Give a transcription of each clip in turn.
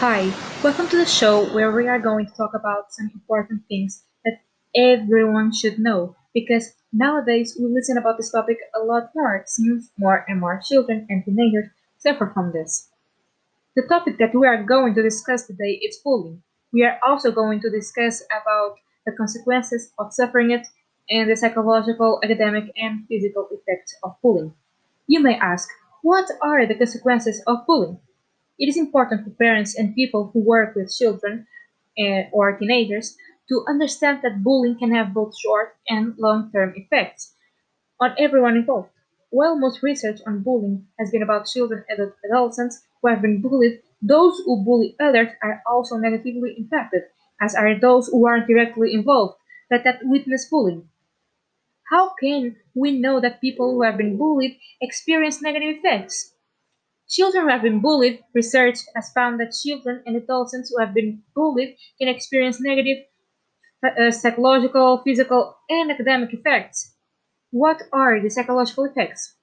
Hi, welcome to the show where we are going to talk about some important things that everyone should know because nowadays we listen about this topic a lot more since more and more children and teenagers suffer from this. The topic that we are going to discuss today is bullying. We are also going to discuss about the consequences of suffering it and the psychological, academic, and physical effects of bullying. You may ask, what are the consequences of bullying? It is important for parents and people who work with children uh, or teenagers to understand that bullying can have both short and long term effects on everyone involved. While most research on bullying has been about children and adolescents who have been bullied, those who bully others are also negatively impacted, as are those who aren't directly involved but that witness bullying. How can we know that people who have been bullied experience negative effects? Children who have been bullied, research has found that children and adolescents who have been bullied can experience negative uh, psychological, physical, and academic effects. What are the psychological effects?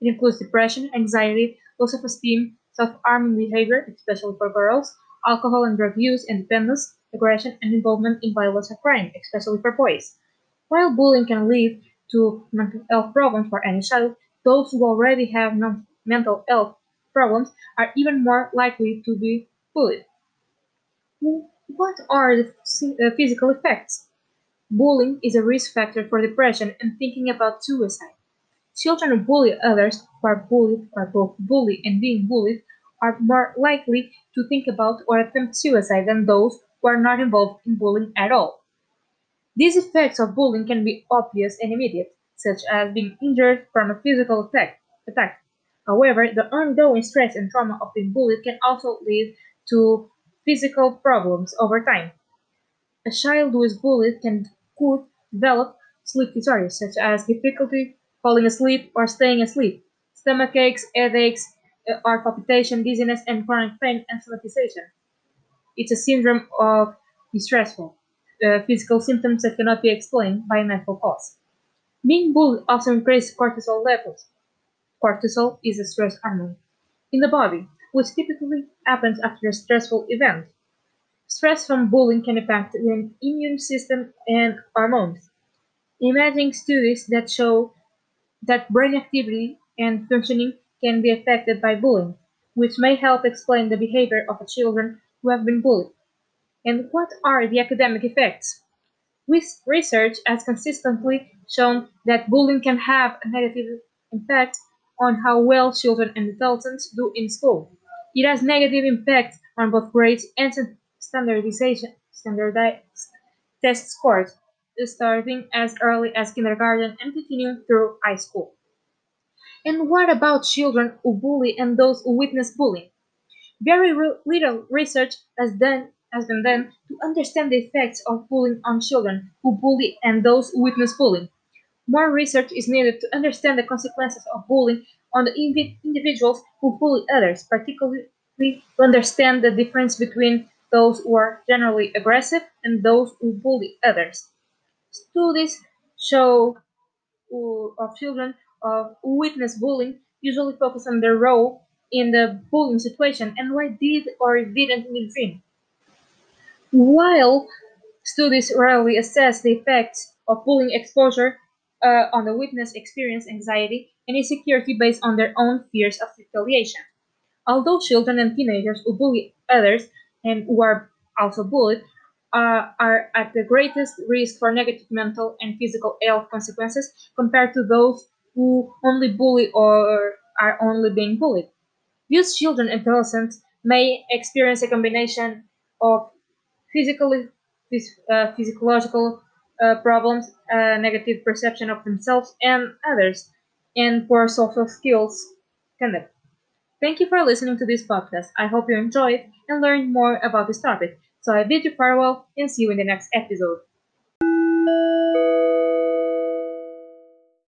It includes depression, anxiety, loss of esteem, self harming behavior, especially for girls, alcohol and drug use and dependence, aggression, and involvement in violence or crime, especially for boys. While bullying can lead to mental health problems for any child, those who already have mental health problems are even more likely to be bullied. What are the uh, physical effects? Bullying is a risk factor for depression and thinking about suicide. Children who bully others who are bullied or both bully and being bullied are more likely to think about or attempt suicide than those who are not involved in bullying at all. These effects of bullying can be obvious and immediate, such as being injured from a physical attack. attack. However, the ongoing stress and trauma of being bullied can also lead to physical problems over time. A child who is bullied can could develop sleep disorders such as difficulty falling asleep or staying asleep, stomach aches, headaches, or palpitation, dizziness, and chronic pain and somatization. It's a syndrome of distressful uh, physical symptoms that cannot be explained by mental cause. Being bullied also increases cortisol levels. Cortisol is a stress hormone in the body, which typically happens after a stressful event. Stress from bullying can affect the immune system and hormones. Imaging studies that show that brain activity and functioning can be affected by bullying, which may help explain the behavior of children who have been bullied. And what are the academic effects? Research has consistently shown that bullying can have a negative impact on how well children and adolescents do in school. It has negative impact on both grades and standardization, standardized test scores, starting as early as kindergarten and continuing through high school. And what about children who bully and those who witness bullying? Very little research has done has been done to understand the effects of bullying on children who bully and those who witness bullying. More research is needed to understand the consequences of bullying on the individuals who bully others, particularly to understand the difference between those who are generally aggressive and those who bully others. Studies show uh, of children who witness bullying usually focus on their role in the bullying situation and why did or didn't intervene. While studies rarely assess the effects of bullying exposure uh, on the witness experience anxiety and insecurity based on their own fears of retaliation. Although children and teenagers who bully others and who are also bullied uh, are at the greatest risk for negative mental and physical health consequences compared to those who only bully or are only being bullied. These children and adolescents may experience a combination of physically, phys- uh, physiological uh, problems, uh, negative perception of themselves and others, and poor social skills conduct. Thank you for listening to this podcast. I hope you enjoyed and learned more about this topic. So I bid you farewell and see you in the next episode.